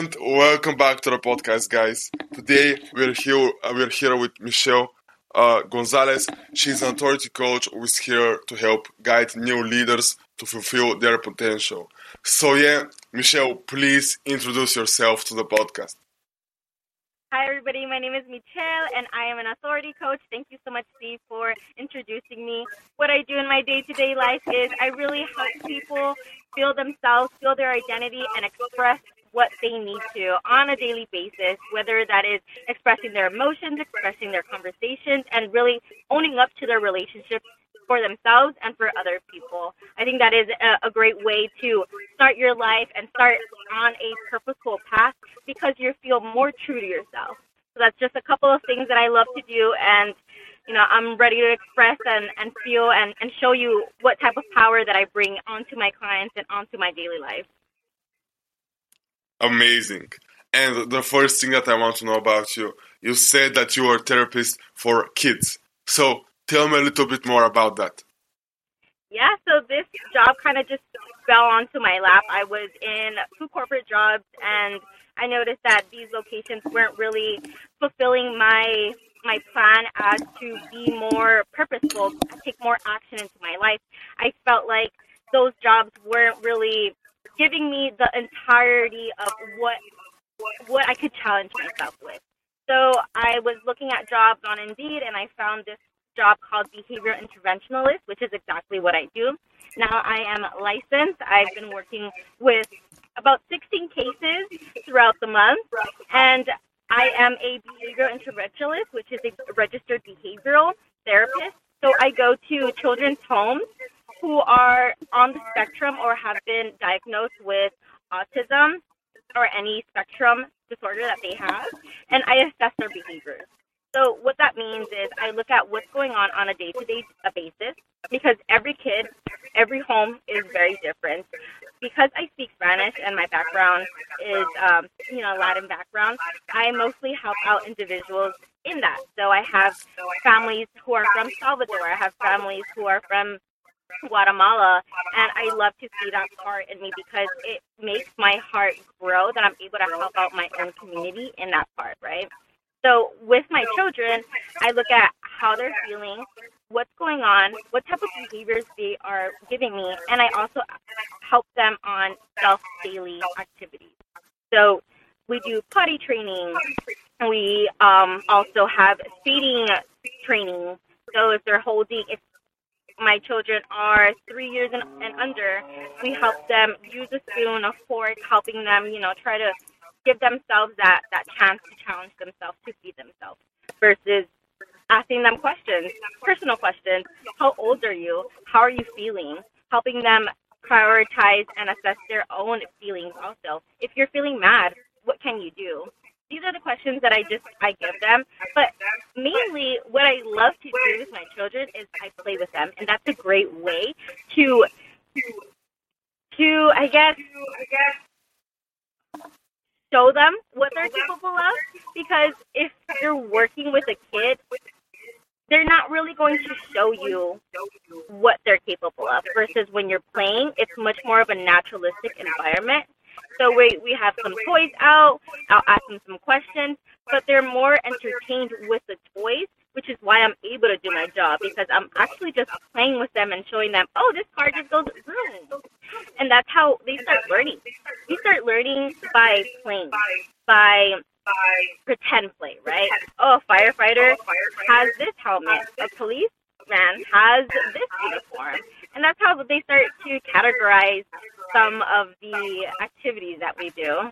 And welcome back to the podcast, guys. Today we're here. Uh, we're here with Michel uh, Gonzales. She's an authority coach who's here to help guide new leaders to fulfill their potential. So yeah, Michel, please introduce yourself to the podcast. Hi, everybody. My name is Michel, and I am an authority coach. Thank you so much, Steve, for introducing me. What I do in my day to day life is I really help people feel themselves, feel their identity, and express what they need to on a daily basis, whether that is expressing their emotions, expressing their conversations, and really owning up to their relationships for themselves and for other people. I think that is a, a great way to start your life and start on a purposeful path because you feel more true to yourself. So that's just a couple of things that I love to do and you know, I'm ready to express and, and feel and, and show you what type of power that I bring onto my clients and onto my daily life. Amazing. And the first thing that I want to know about you, you said that you are a therapist for kids. So Tell me a little bit more about that. Yeah, so this job kind of just fell onto my lap. I was in two corporate jobs, and I noticed that these locations weren't really fulfilling my my plan as to be more purposeful, take more action into my life. I felt like those jobs weren't really giving me the entirety of what what I could challenge myself with. So I was looking at jobs on Indeed, and I found this job called behavior interventionalist, which is exactly what I do. Now I am licensed. I've been working with about 16 cases throughout the month, and I am a behavior interventionalist, which is a registered behavioral therapist. So I go to children's homes who are on the spectrum or have been diagnosed with autism or any spectrum disorder that they have, and I assess their behaviors. So what that means is I look at what's going on on a day-to-day basis because every kid, every home is very different. Because I speak Spanish and my background is, um, you know, Latin background, I mostly help out individuals in that. So I have families who are from Salvador. I have families who are from Guatemala, and I love to see that part in me because it makes my heart grow that I'm able to help out my own community in that part, right? So with my children, I look at how they're feeling, what's going on, what type of behaviors they are giving me, and I also help them on self daily activities. So we do potty training. We um, also have feeding training. So if they're holding, if my children are three years and, and under, we help them use a spoon, a fork, helping them, you know, try to give themselves that, that chance to challenge themselves to feed themselves versus asking them questions, personal questions. How old are you? How are you feeling? Helping them prioritize and assess their own feelings also. If you're feeling mad, what can you do? These are the questions that I just I give them. But mainly what I love to do with my children is I play with them. And that's a great way to to I guess show them what they're capable of. Because if you're working with a kid they're not really going to show you what they're capable of. Versus when you're playing it's much more of a naturalistic environment so we we have some toys out i'll ask them some questions but they're more entertained with the toys which is why I'm able to do my job because I'm actually just playing with them and showing them, oh, this card just goes boom. And that's how they start learning. We start learning by playing, by pretend play, right? Oh, oh, a firefighter has this helmet. A policeman has this uniform. And that's how they start to categorize some of the activities that we do.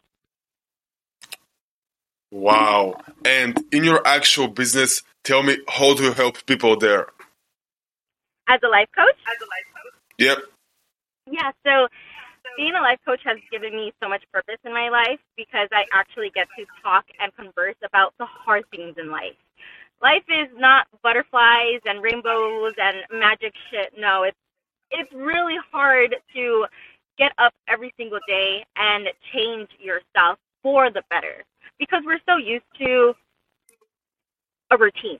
Wow. And in your actual business, tell me how do you help people there? As a life coach? As a life coach. Yep. Yeah, so being a life coach has given me so much purpose in my life because I actually get to talk and converse about the hard things in life. Life is not butterflies and rainbows and magic shit. No, it's it's really hard to get up every single day and change yourself for the better because we're so used to a routine,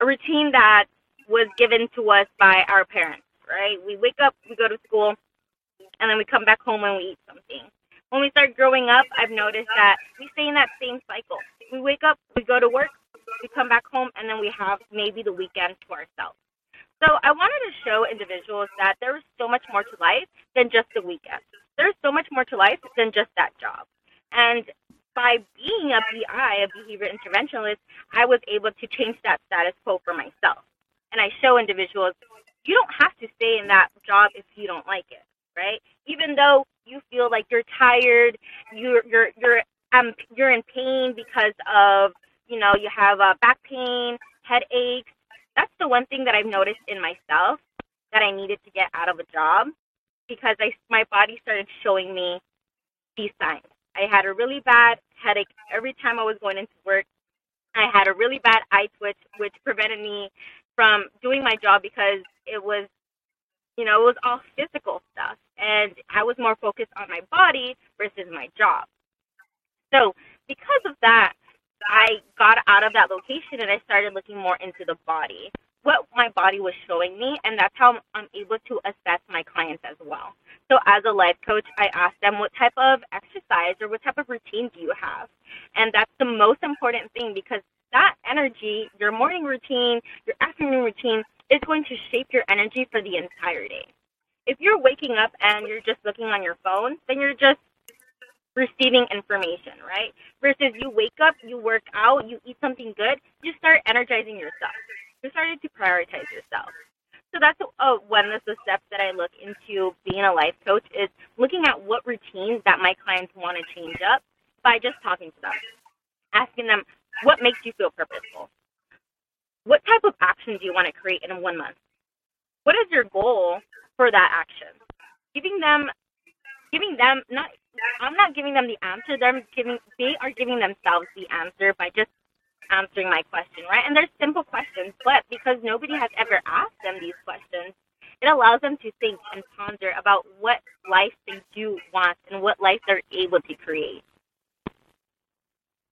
a routine that was given to us by our parents, right? We wake up, we go to school, and then we come back home and we eat something. when we start growing up, I've noticed that we stay in that same cycle. We wake up, we go to work, we come back home, and then we have maybe the weekend to ourselves. So I wanted to show individuals that there is so much more to life than just the weekend. There's so much more to life than just that job. And by being a BI, a behavior interventionist, I was able to change that status quo for myself. And I show individuals you don't have to stay in that job if you don't like it, right? Even though you feel like you're tired, you're you're you're um you're in pain because of you know you have uh, back pain, headaches. That's the one thing that I've noticed in myself that I needed to get out of a job because I my body started showing me these signs. I had a really bad headache every time I was going into work. I had a really bad eye twitch, which prevented me from doing my job because it was, you know, it was all physical stuff. And I was more focused on my body versus my job. So, because of that, I got out of that location and I started looking more into the body, what my body was showing me, and that's how I'm able to assess my clients as well. So, as a life coach, I ask them what type of exercise or what type of routine do you have? And that's the most important thing because that energy, your morning routine, your afternoon routine, is going to shape your energy for the entire day. If you're waking up and you're just looking on your phone, then you're just receiving information, right? Versus you wake up, you work out, you eat something good, you start energizing yourself. You started to prioritize yourself. So that's one of the steps that I look into being a life coach is looking at what routines that my clients want to change up by just talking to them, asking them what makes you feel purposeful. What type of action do you want to create in one month? What is your goal for that action? Giving them, giving them not. I'm not giving them the answer. They're giving. They are giving themselves the answer by just answering my question, right? And they're simple questions, but because nobody has ever asked them these questions, it allows them to think and ponder about what life they do want and what life they're able to create.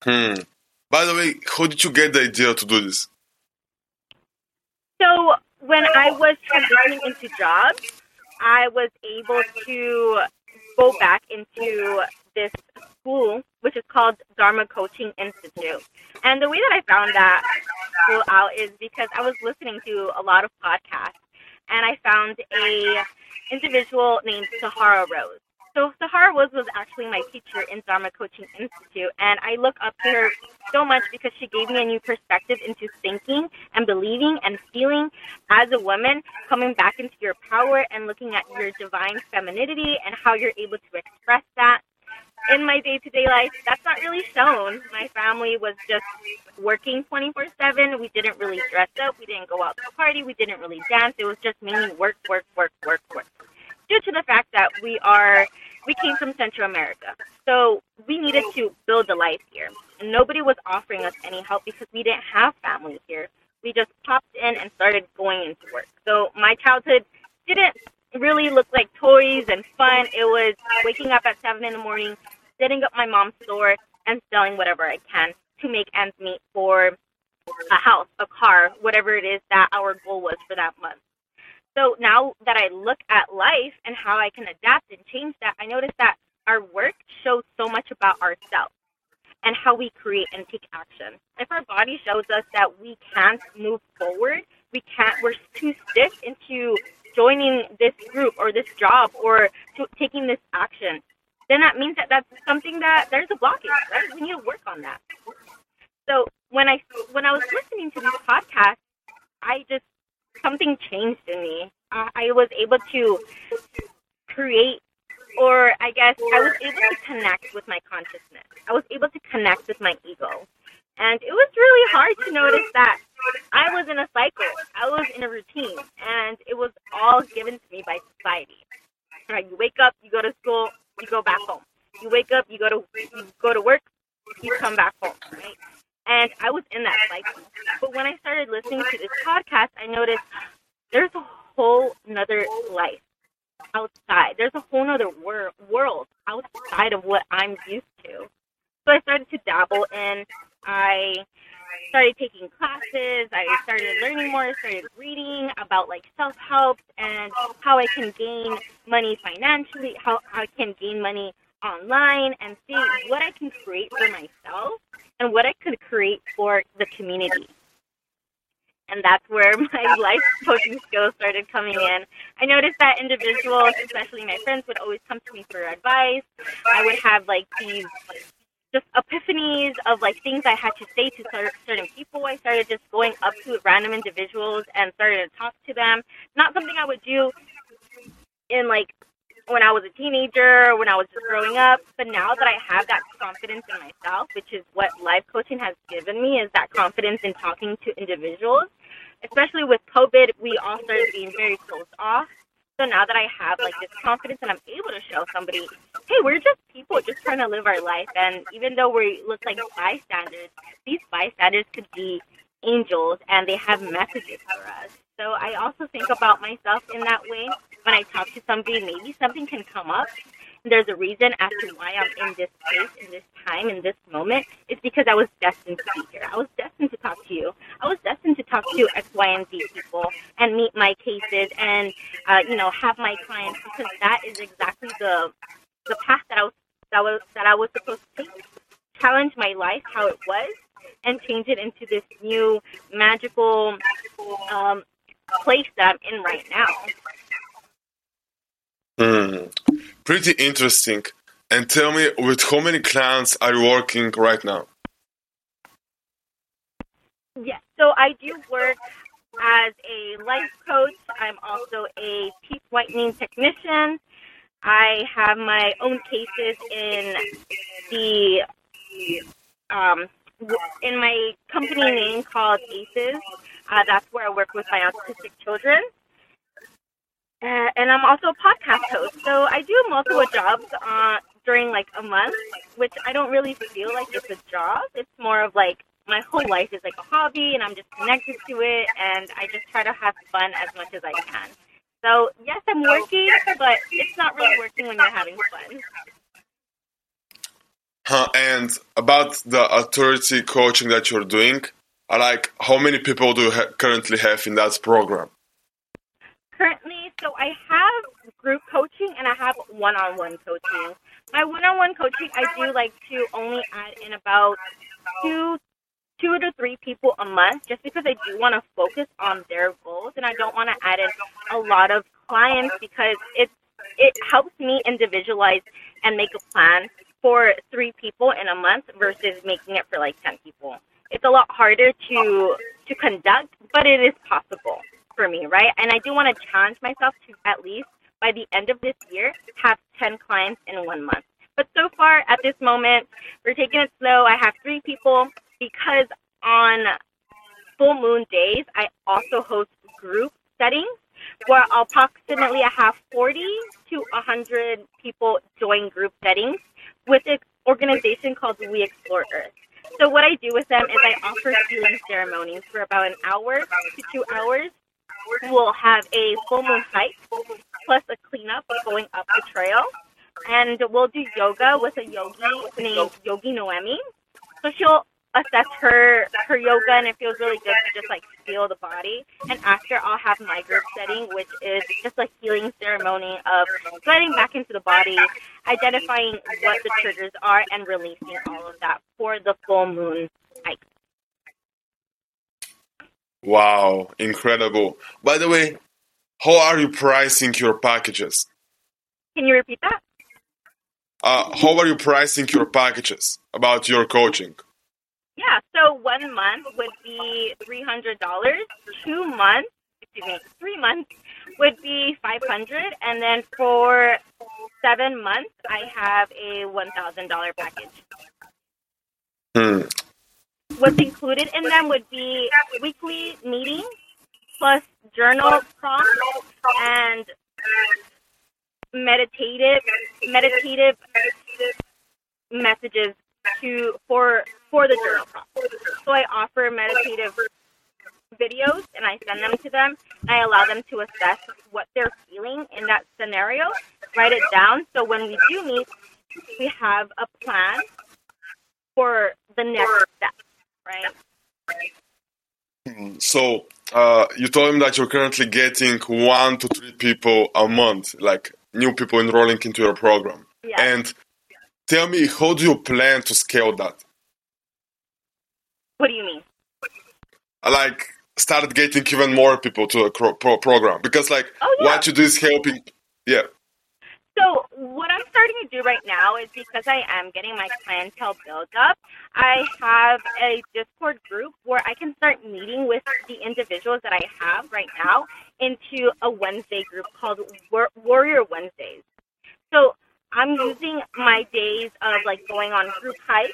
Hmm. By the way, how did you get the idea to do this? So when I was transitioning into jobs, I was able to go back into this school, which is called Dharma Coaching Institute. And the way that I found that school out is because I was listening to a lot of podcasts, and I found a individual named Sahara Rose. So Sahara was was actually my teacher in Dharma Coaching Institute, and I look up to her so much because she gave me a new perspective into thinking and believing and feeling as a woman, coming back into your power and looking at your divine femininity and how you're able to express that in my day to day life, that's not really shown. My family was just working 24 7. We didn't really dress up. We didn't go out to party. We didn't really dance. It was just mainly work, work, work, work, work due to the fact that we are we came from Central America. So we needed to build a life here. And nobody was offering us any help because we didn't have family here. We just popped in and started going into work. So my childhood didn't really look like toys and fun. It was waking up at seven in the morning, setting up my mom's store and selling whatever I can to make ends meet for a house, a car, whatever it is that our goal was for that month. So now that I look at life and how I can adapt and change that, I notice that our work shows so much about ourselves and how we create and take action. If our body shows us that we can't move forward, we can't, we're too stiff into joining this group or this job or to, taking this action, then that means that that's something that there's a blockage, right? We need to work on that. So when I when I was listening to these podcasts, I just something changed in me. Uh, I was able to create, or I guess I was able to connect with my consciousness. I was able to connect with my ego. And it was really hard to notice that I was in a cycle. I was in a routine, and it was all given to me by society. Right, you wake up, you go to school, you go back home. You wake up, you go to you go to work, you come back home. Right, and I was in that cycle. But when I started listening to this podcast, I noticed there's a whole nother life outside. There's a whole nother wor- world outside of what I'm used to. So I started to dabble in. I started taking classes. I started learning more. I started reading about like self help and how I can gain money financially, how, how I can gain money online and see what I can create for myself and what I could create for the community. And that's where my life coaching skills started coming in. I noticed that individuals, especially my friends, would always come to me for advice. I would have like these just epiphanies of like things I had to say to certain people. I started just going up to random individuals and started to talk to them. Not something I would do in like when I was a teenager, when I was just growing up. But now that I have that confidence in myself, which is what life coaching has given me, is that confidence in talking to individuals. Especially with COVID, we all started being very closed off. So now that I have like this confidence and I'm able to show somebody, hey, we're just people just trying to live our life. And even though we look like bystanders, these bystanders could be angels and they have messages for us. So I also think about myself in that way. When I talk to somebody, maybe something can come up. There's a reason as to why I'm in this place, in this time, in this moment. It's because I was destined to be here. I was destined to talk to you. I was destined to talk to X, Y, and Z people and meet my cases and, uh, you know, have my clients because that is exactly the the path that I was that was that I was supposed to take. Challenge my life how it was and change it into this new magical um, place that I'm in right now. Mm, pretty interesting. And tell me, with how many clients are you working right now? Yes, so I do work as a life coach. I'm also a teeth whitening technician. I have my own cases in the um, in my company name called ACES. Uh, that's where I work with my autistic children. Uh, and I'm also a podcast host. So I do multiple jobs uh, during like a month, which I don't really feel like it's a job. It's more of like my whole life is like a hobby and I'm just connected to it and I just try to have fun as much as I can. So yes, I'm working, but it's not really working when you're having fun. Huh, and about the authority coaching that you're doing, like how many people do you ha- currently have in that program? Currently, so I have group coaching and I have one-on-one coaching. My one-on-one coaching, I do like to only add in about two, two to three people a month, just because I do want to focus on their goals and I don't want to add in a lot of clients because it it helps me individualize and make a plan for three people in a month versus making it for like ten people it's a lot harder to to conduct, but it is possible for me, right? And I do want to challenge myself to at least by the end of this year have 10 clients in one month. But so far at this moment, we're taking it slow. I have three people because on full moon days, I also host group settings where approximately I have 40 to 100 people join group settings with an organization called We Explore Earth. So what I do with them is I offer healing ceremonies for about an hour to two hours. We'll have a full moon hike plus a cleanup going up the trail. And we'll do yoga with a yogi named Yogi Noemi. So she'll assess her her yoga and it feels really good to just like feel the body. And after i'll have my group setting which is just a healing ceremony of sliding back into the body identifying what the triggers are and releasing all of that for the full moon hike. Wow. Incredible. By the way how are you pricing your packages? Can you repeat that? Uh, how are you pricing your packages about your coaching yeah, so one month would be three hundred dollars. Two months, excuse me, three months would be five hundred, and then for seven months, I have a one thousand dollar package. Hmm. What's included in them would be weekly meetings plus journal prompts and meditative meditative messages to for for the journal prompt. So I offer meditative videos and I send them to them. And I allow them to assess what they're feeling in that scenario, write it down. So when we do meet, we have a plan for the next step, right? So uh, you told him that you're currently getting one to three people a month, like new people enrolling into your program. Yeah. And tell me, how do you plan to scale that? What do you mean? Like, start getting even more people to a pro- program because, like, oh, yeah. what you do is helping. Yeah. So what I'm starting to do right now is because I am getting my clientele built up, I have a Discord group where I can start meeting with the individuals that I have right now into a Wednesday group called War- Warrior Wednesdays. So I'm using my days of like going on group hikes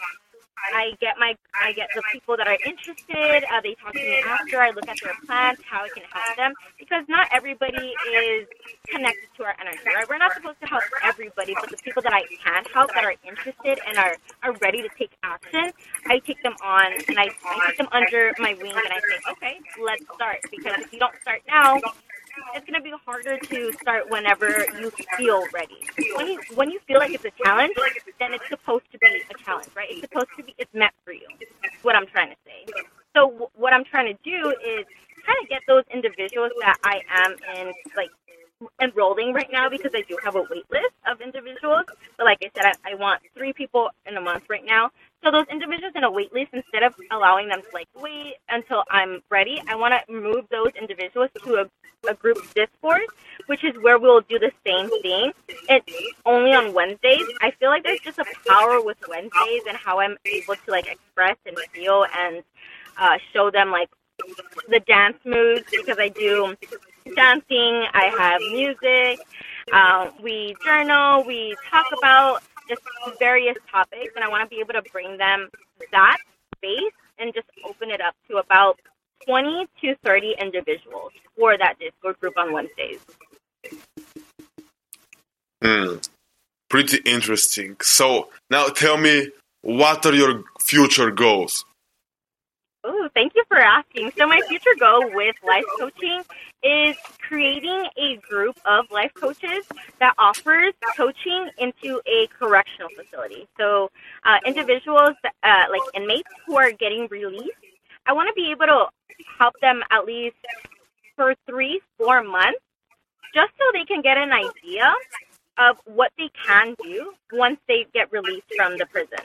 I get my I get the people that are interested. Uh, they talk to me after. I look at their plans, how I can help them, because not everybody is connected to our energy. Right? We're not supposed to help everybody, but the people that I can help that are interested and are are ready to take action, I take them on and I, I take them under my wing and I say, okay, let's start. Because if you don't start now, it's going to be harder to start whenever you feel ready. When you when you feel like it's a challenge, then it's supposed to be a challenge, right? It's supposed to be it's meant for you. That's what I'm trying to say. So w- what I'm trying to do is kind of get those individuals that I am in like enrolling right now because I do have a wait list of individuals. But like I said, I, I want three people in a month right now. So those individuals in a wait list, instead of allowing them to like wait until I'm ready, I want to move those individuals to a, a group Discord, which is where we'll do the same thing. It's only on Wednesdays. I feel like there's just a power with Wednesdays and how I'm able to like express and feel and uh, show them like the dance moves because I do dancing, I have music, um, we journal, we talk about just various topics, and I want to be able to bring them that space and just open it up to about 20 to 30 individuals for that Discord group on Wednesdays. Hmm. Pretty interesting. So now tell me, what are your future goals? Oh, thank you for asking. So my future goal with life coaching is creating a group of life coaches that offers coaching into a correctional facility. So uh, individuals, uh, like inmates who are getting released, I want to be able to help them at least for three, four months, just so they can get an idea of what they can do once they get released from the prison.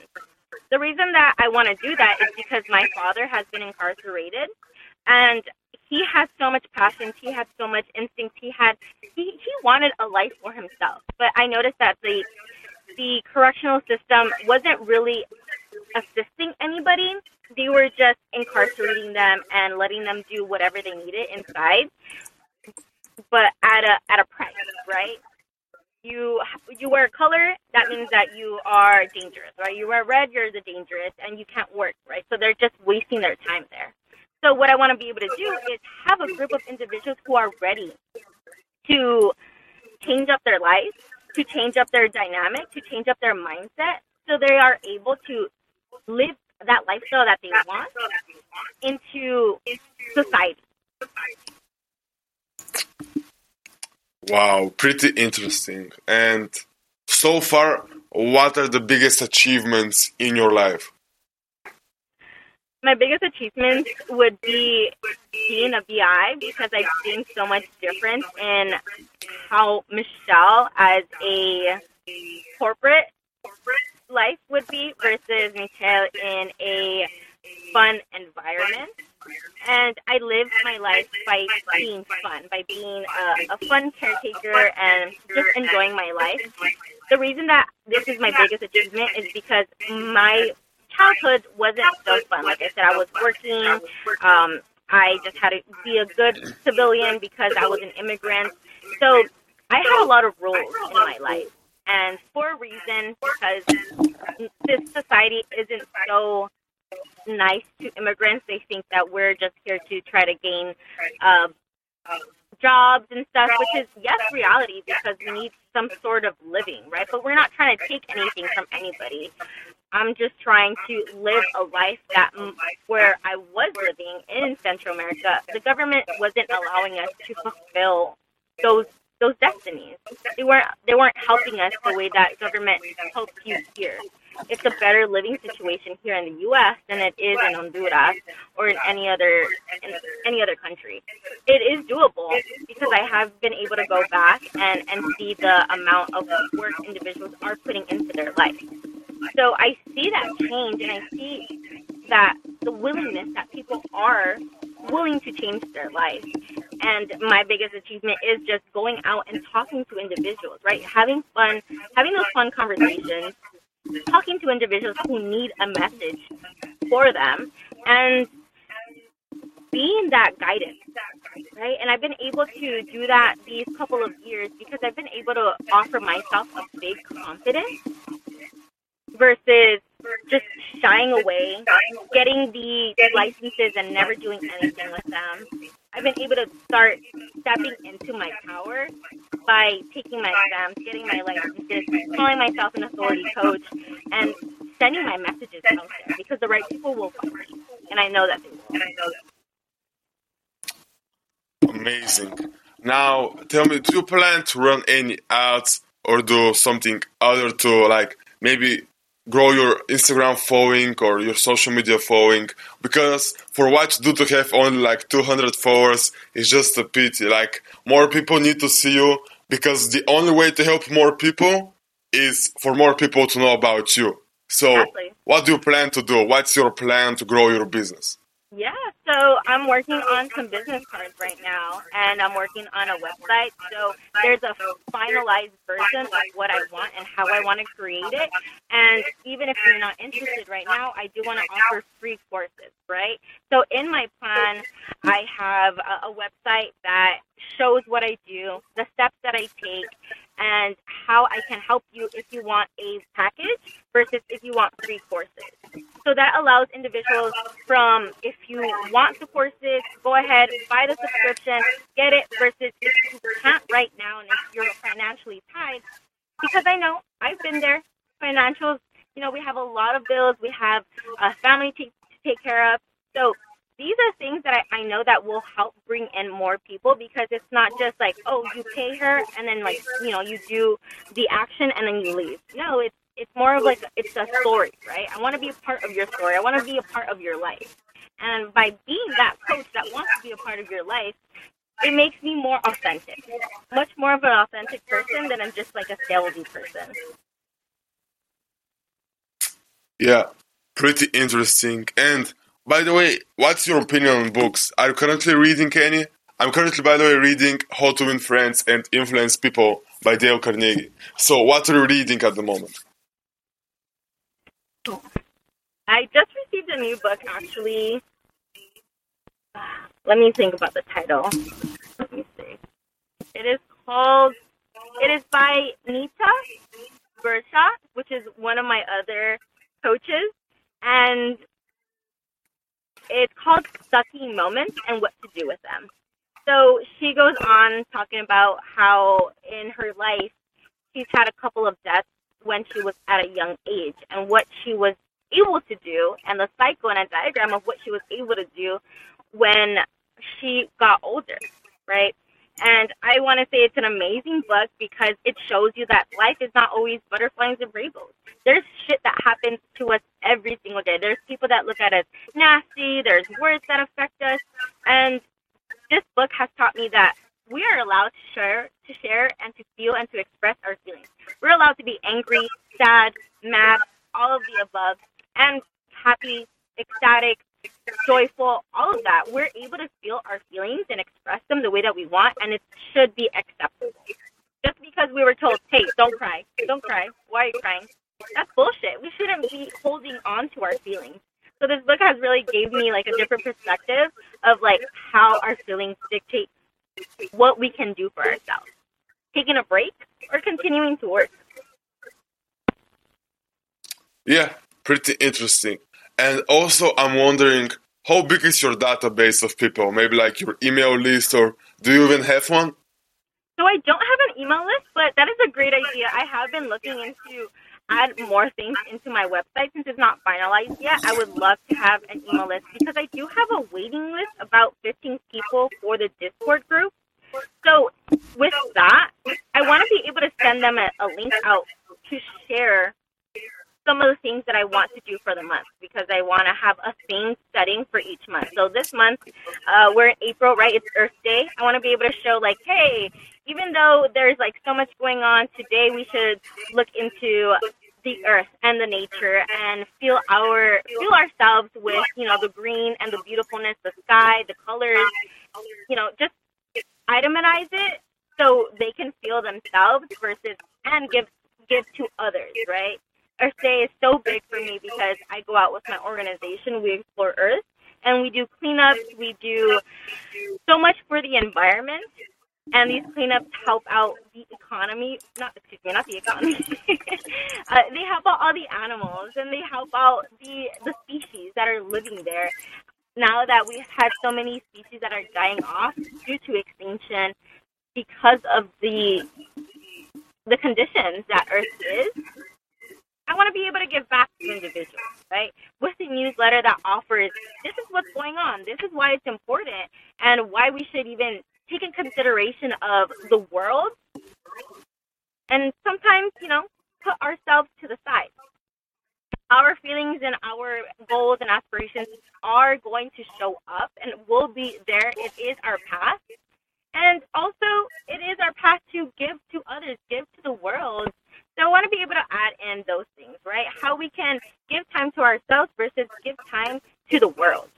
The reason that I want to do that is because my father has been incarcerated and he has so much passion. He had so much instinct. He had he, he wanted a life for himself. But I noticed that the the correctional system wasn't really assisting anybody. They were just incarcerating them and letting them do whatever they needed inside, but at a at a price, right? You you wear color, that means that you are dangerous, right? You wear red, you're the dangerous, and you can't work, right? So they're just wasting their time there. So what I want to be able to do is have a group of individuals who are ready to change up their life, to change up their dynamic, to change up their mindset, so they are able to live that lifestyle that they want into society. Wow, pretty interesting. And so far, what are the biggest achievements in your life? My biggest achievements would be being a BI because I've seen so much difference in how Michel, as a corporate life, would be versus Michel in a fun environment and I live my life by being fun, by being a, a fun caretaker and just enjoying my life. The reason that this is my biggest achievement is because my childhood wasn't so fun. Like I said, I was working. Um, I just had to be a good civilian because I was an immigrant. So I had a lot of rules in my life. And for a reason, because this society isn't so nice to immigrants. They think that we're just here to try to gain uh, jobs and stuff, which is yes, reality because we need some sort of living, right? But we're not trying to take anything from anybody. I'm just trying to live a life that where I was living in Central America, the government wasn't allowing us to fulfill those those destinies. They weren't they weren't helping us the way that government helps you here it's a better living situation here in the U.S. than it is in Honduras or in any other in any other country. It is doable because I have been able to go back and and see the amount of work individuals are putting into their life. So I see that change and I see that the willingness that people are willing to change their life. And my biggest achievement is just going out and talking to individuals, right? Having fun, having those fun conversations, talking to individuals who need a message for them, and being that guidance, right? And I've been able to do that these couple of years because I've been able to offer myself a big confidence versus just shying away, getting the licenses and never doing anything with them. I've been able to start stepping into my power by taking my exams, getting my licenses, calling myself an authority coach, and sending my messages out there because the right people will find me. And I know that they will. Amazing. Now, tell me, do you plan to run any ads or do something other to like maybe grow your Instagram following or your social media following? Because for what you do to have only like 200 followers is just a pity. Like more people need to see you because the only way to help more people is for more people to know about you. So, Exactly. what do you plan to do? What's your plan to grow your business? Yeah, so I'm working on some business cards right now, and I'm working on a website. So there's a finalized version of what I want and how I want to create it. And even if you're not interested right now, I do want to offer free courses, right? So in my plan, I have a, website that shows what I do, the steps that I take, and how I can help you if you want a package versus if you want free courses. So that allows individuals from if you want the courses, go ahead, buy the subscription, get it, versus if you can't right now and if you're financially tied, because I know I've been there. Financials, you know, we have a lot of bills, we have a family to, to take care of. So these are things that I, I know that will help bring in more people because it's not just like, oh, you pay her and then like, you know, you do the action and then you leave. No, it's it's more of like it's a story, right? I want to be a part of your story. I want to be a part of your life. And by being that coach that wants to be a part of your life, it makes me more authentic. Much more of an authentic person than I'm just like a salesy person. Yeah, pretty interesting. And by the way, what's your opinion on books? Are you currently reading any? I'm currently, by the way, reading How to Win Friends and Influence People by Dale Carnegie. So, what are you reading at the moment? I just received a new book actually. Let me think about the title. Let me see. It is called it is by Nita Bersha, which is one of my other coaches, and it's called Sucky Moments and What to Do with Them. So she goes on talking about how in her life she's had a couple of deaths when she was at a young age and what she was able to do and the cycle and a diagram of what she was able to do when she got older, right? And I want to say it's an amazing book because it shows you that life is not always butterflies and rainbows. There's shit that happens to us every single day. There's people that look at us nasty. There's words that affect us, and this book has taught me that we are allowed to share, to share, and to feel and to express our feelings. We're allowed to be angry, sad, mad, all of the above, and happy, ecstatic, joyful, all of that. We're able to feel our feelings and express them the way that we want, and it should be acceptable. Just because we were told, hey, don't cry, don't cry, why are you crying? That's bullshit. We shouldn't be holding on to our feelings. So this book has really gave me like a different perspective of like how our feelings dictate what we can do for ourselves. Taking a break or continuing to work. Yeah, pretty interesting. And also, I'm wondering how big is your database of people? Maybe like your email list, or do you even have one? So I don't have an email list, but that is a great idea. I have been looking into add more things into my website since it's not finalized yet. I would love to have an email list because I do have a waiting list about 15 people for the Discord group. So with that, I want to be able to send them a, a link out to share some of the things that I want to do for the month because I want to have a theme setting for each month. So this month, uh, we're in April, right? It's Earth Day. I want to be able to show like, hey, even though there's like so much going on today, we should look into the earth and the nature and feel our feel ourselves with you know the green and the beautifulness, the sky, the colors. You know, just itemize it so they can feel themselves versus and give give to others, right? Earth Day is so big for me because I go out with my organization. We explore Earth and we do cleanups. We do so much for the environment, and these cleanups help out economy. Not excuse me, not the economy. uh, they help out all the animals, and they help out the the species that are living there. Now that we've so many species that are dying off due to extinction because of the the conditions that Earth is, I want to be able to give back to individuals, right? With the newsletter that offers this is what's going on, this is why it's important, and why we should even take in consideration of the world, and sometimes, you know, put ourselves to the side. Our feelings and our goals and aspirations are going to show up and will be there. It is our path. And also, it is our path to give to others, give to the world, so I want to be able to add in those things, right? How we can give time to ourselves versus give time to the world.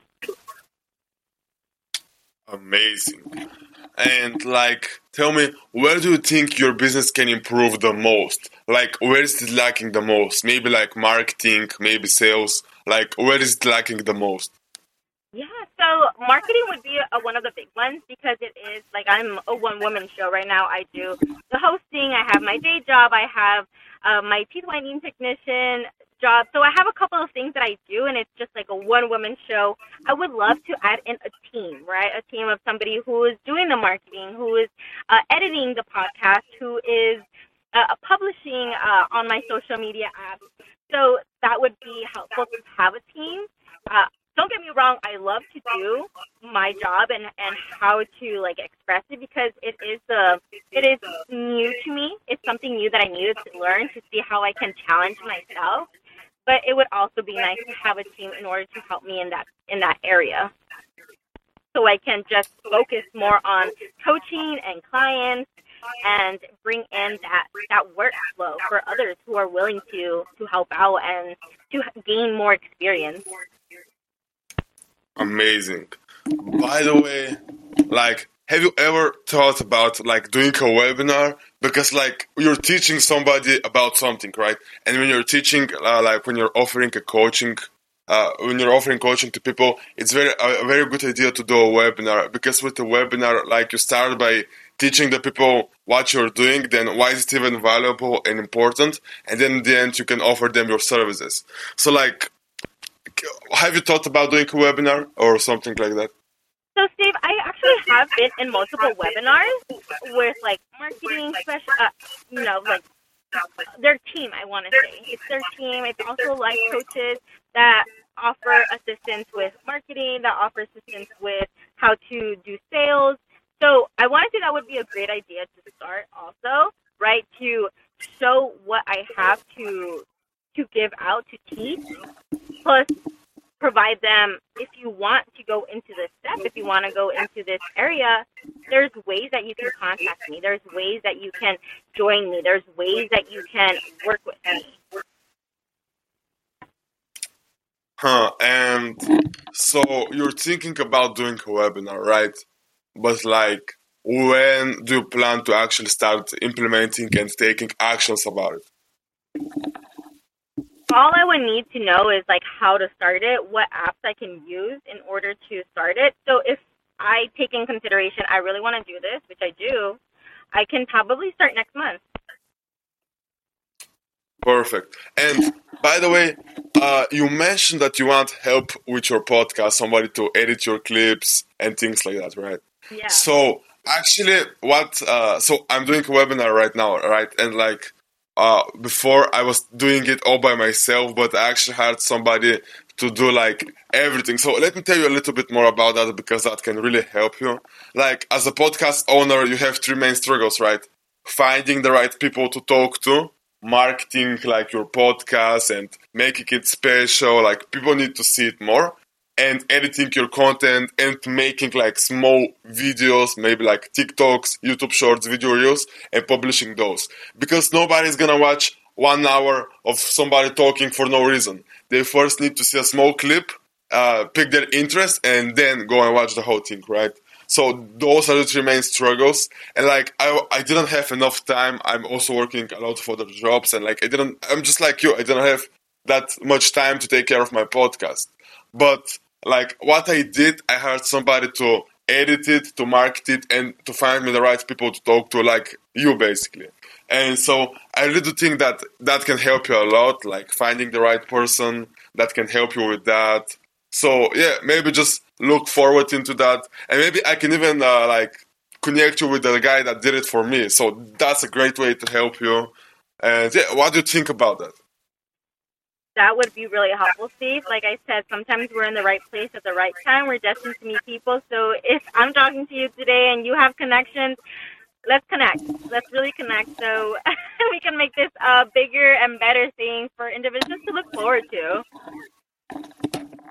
Amazing. And like, tell me, where do you think your business can improve the most? Like, where is it lacking the most? Maybe like marketing, maybe sales. Like, where is it lacking the most? Yeah, so marketing would be a, one of the big ones because it is like I'm a one woman show right now. I do the hosting, I have my day job, I have uh, my teeth whitening technician job. So I have a couple of things that I do, and it's just like a one woman show. I would love to add in a team, right? A team of somebody who is doing the marketing, who is uh, editing the podcast, who is uh, publishing uh, on my social media apps. So that would be helpful to have a team. Uh, don't get me wrong, I love to do my job and and how to like express it because it is the it is new to me. It's something new that I needed to learn to see how I can challenge myself. But it would also be nice to have a team in order to help me in that in that area. So I can just focus more on coaching and clients and bring in that that workflow for others who are willing to to help out and to gain more experience. Amazing. By the way, like, have you ever thought about like doing a webinar? Because like you're teaching somebody about something, right? And when you're teaching, uh, like when you're offering a coaching, uh, when you're offering coaching to people, it's very a very good idea to do a webinar because with the webinar, like you start by teaching the people what you're doing, then why is it even valuable and important, and then in the end you can offer them your services. So like have you thought about doing a webinar or something like that? So, Steve, I actually have been in multiple webinars with like marketing special, uh, you know, like their team. I want to say it's their team. It's also life coaches that offer assistance with marketing, that offer assistance with how to do sales. So, I want to. Say that would be a great idea to start. Also, right to show what I have to to give out to teach, plus provide them if you want to go into this step, if you want to go into this area, there's ways that you can contact me. There's ways that you can join me. There's ways that you can work with me. Huh, and so you're thinking about doing a webinar, right? But like, when do you plan to actually start implementing and taking actions about it? All I would need to know is like how to start it, what apps I can use in order to start it. So if I take in consideration I really want to do this, which I do, I can probably start next month. Perfect. And by the way, uh, you mentioned that you want help with your podcast, somebody to edit your clips and things like that, right? Yeah. So actually, what? Uh, so I'm doing a webinar right now, right? And like, uh, before I was doing it all by myself, but I actually had somebody to do like everything. So let me tell you a little bit more about that because that can really help you. Like as a podcast owner, you have three main struggles, right? Finding the right people to talk to, marketing like your podcast and making it special. Like people need to see it more and editing your content and making like small videos, maybe like TikToks, YouTube shorts, video reels, and publishing those. Because nobody's gonna watch one hour of somebody talking for no reason. They first need to see a small clip, uh, pick their interest, and then go and watch the whole thing, right? So those are the three main struggles. And like I, I didn't have enough time. I'm also working a lot of other jobs, and like I didn't. I'm just like you. I didn't have that much time to take care of my podcast. But like what I did, I hired somebody to edit it, to market it, and to find me the right people to talk to, like you basically. And so I really think that that can help you a lot, like finding the right person that can help you with that. So yeah, maybe just look forward into that, and maybe I can even uh, like connect you with the guy that did it for me. So that's a great way to help you. And yeah, what do you think about that? That would be really helpful, Steve. Like I said, sometimes we're in the right place at the right time. We're destined to meet people. So if I'm talking to you today and you have connections, let's connect. Let's really connect so we can make this a bigger and better thing for individuals to look forward to.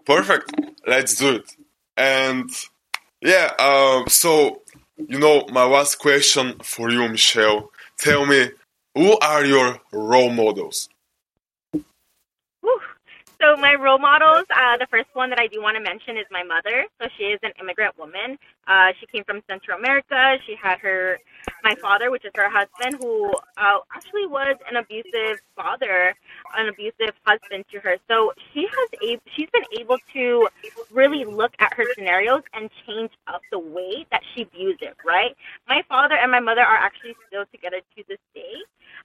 Perfect. Let's do it. And yeah, uh, so you know, my last question for you, Michel. Tell me, who are your role models? So my role models, uh, the first one that I do want to mention is my mother. So she is an immigrant woman. Uh, she came from Central America. She had her, my father, which is her husband, who uh, actually was an abusive father, an abusive husband to her. So she has a, she's been able to really look at her scenarios and change up the way that she views it. Right. My father and my mother are actually still together to this day,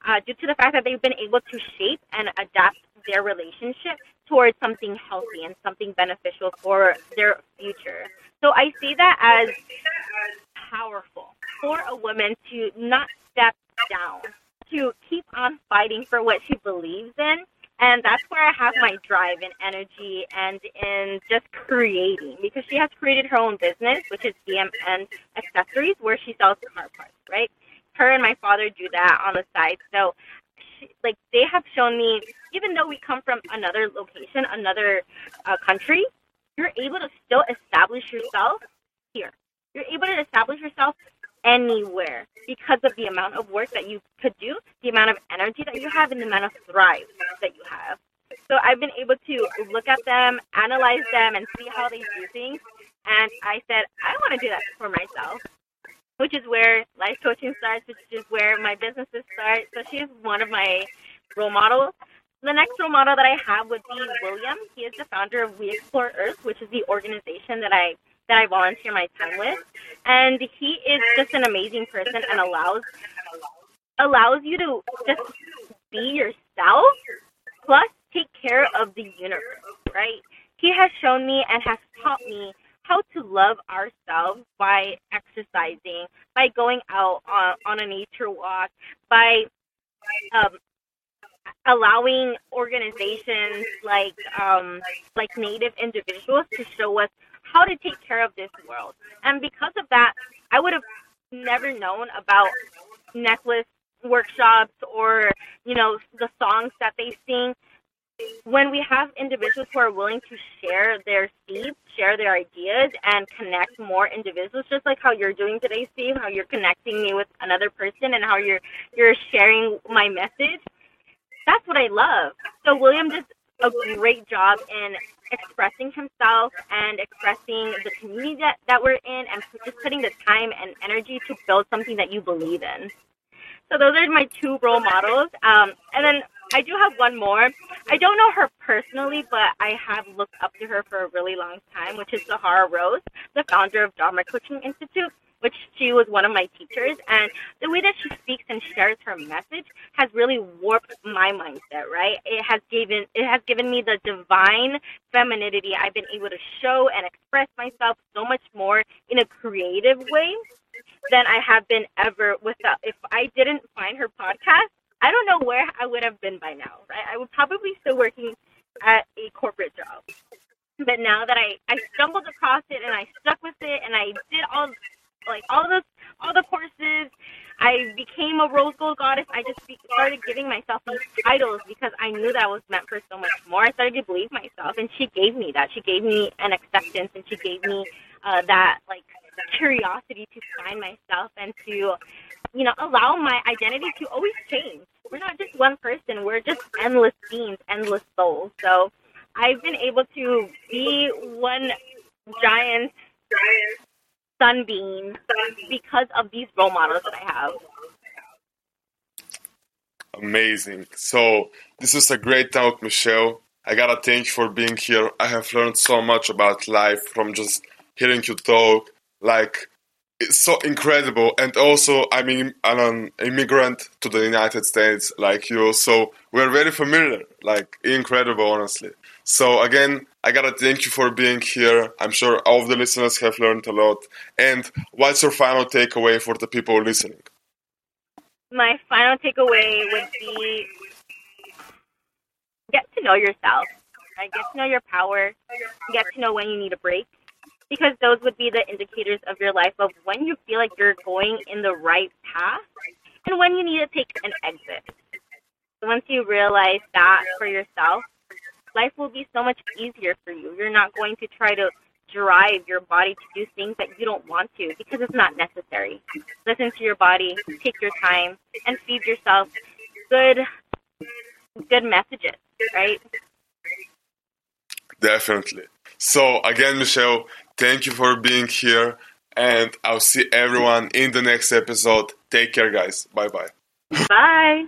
uh, due to the fact that they've been able to shape and adapt their relationship towards something healthy and something beneficial for their future. So I see that as powerful for a woman to not step down, to keep on fighting for what she believes in. And that's where I have my drive and energy and in just creating because she has created her own business, which is DMN Accessories, where she sells car parts, right? Her and my father do that on the side. So like they have shown me, even though we come from another location, another uh, country, you're able to still establish yourself here. You're able to establish yourself anywhere because of the amount of work that you could do, the amount of energy that you have, and the amount of thrive that you have. So I've been able to look at them, analyze them, and see how they do things. And I said, I want to do that for myself which is where life coaching starts, which is where my businesses start. So she's one of my role models. The next role model that I have would be William. He is the founder of We Explore Earth, which is the organization that I that I volunteer my time with. And he is just an amazing person and allows allows you to just be yourself plus take care of the universe, right? He has shown me and has taught me how to love ourselves by exercising, by going out on, on a nature walk, by um, allowing organizations like um, like Native individuals to show us how to take care of this world. And because of that, I would have never known about necklace workshops or you know the songs that they sing when we have individuals who are willing to share their seeds, share their ideas, and connect more individuals, just like how you're doing today, Steve, how you're connecting me with another person, and how you're you're sharing my message. That's what I love. So William does a great job in expressing himself and expressing the community that, that we're in, and just putting the time and energy to build something that you believe in. So those are my two role models. Um, and then I do have one more. I don't know her personally, but I have looked up to her for a really long time, which is Sahara Rose, the founder of Dharma Coaching Institute, which she was one of my teachers. And the way that she speaks and shares her message has really warped my mindset, right? It has given it has given me the divine femininity. I've been able to show and express myself so much more in a creative way than I have been ever without if I didn't find her podcast I don't know where I would have been by now, right? I would probably still working at a corporate job. But now that I, I stumbled across it and I stuck with it and I did all like all the all the courses, I became a rose gold goddess. I just started giving myself these titles because I knew that I was meant for so much more. I started to believe myself, and she gave me that. She gave me an acceptance, and she gave me uh, that like curiosity to find myself and to, you know, allow my identity to always change. We're not just one person, we're just endless beings, endless souls. So I've been able to be one giant sunbeam because of these role models that I have. Amazing. So this is a great talk, Michel. I gotta thank you for being here. I have learned so much about life from just hearing you talk. Like it's so incredible. And also, I mean, I'm an immigrant to the United States, like you. So we're very familiar. Like incredible, honestly. So again, I gotta thank you for being here. I'm sure all of the listeners have learned a lot. And what's your final takeaway for the people listening? My final takeaway would be get to know yourself. Get to know your power. Get to know when you need a break. Because those would be the indicators of your life of when you feel like you're going in the right path and when you need to take an exit. Once you realize that for yourself, life will be so much easier for you. You're not going to try to drive your body to do things that you don't want to because it's not necessary. Listen to your body, take your time, and feed yourself good good messages, right? Definitely. So again, Michel, thank you for being here, and I'll see everyone in the next episode. Take care, guys. Bye bye. Bye.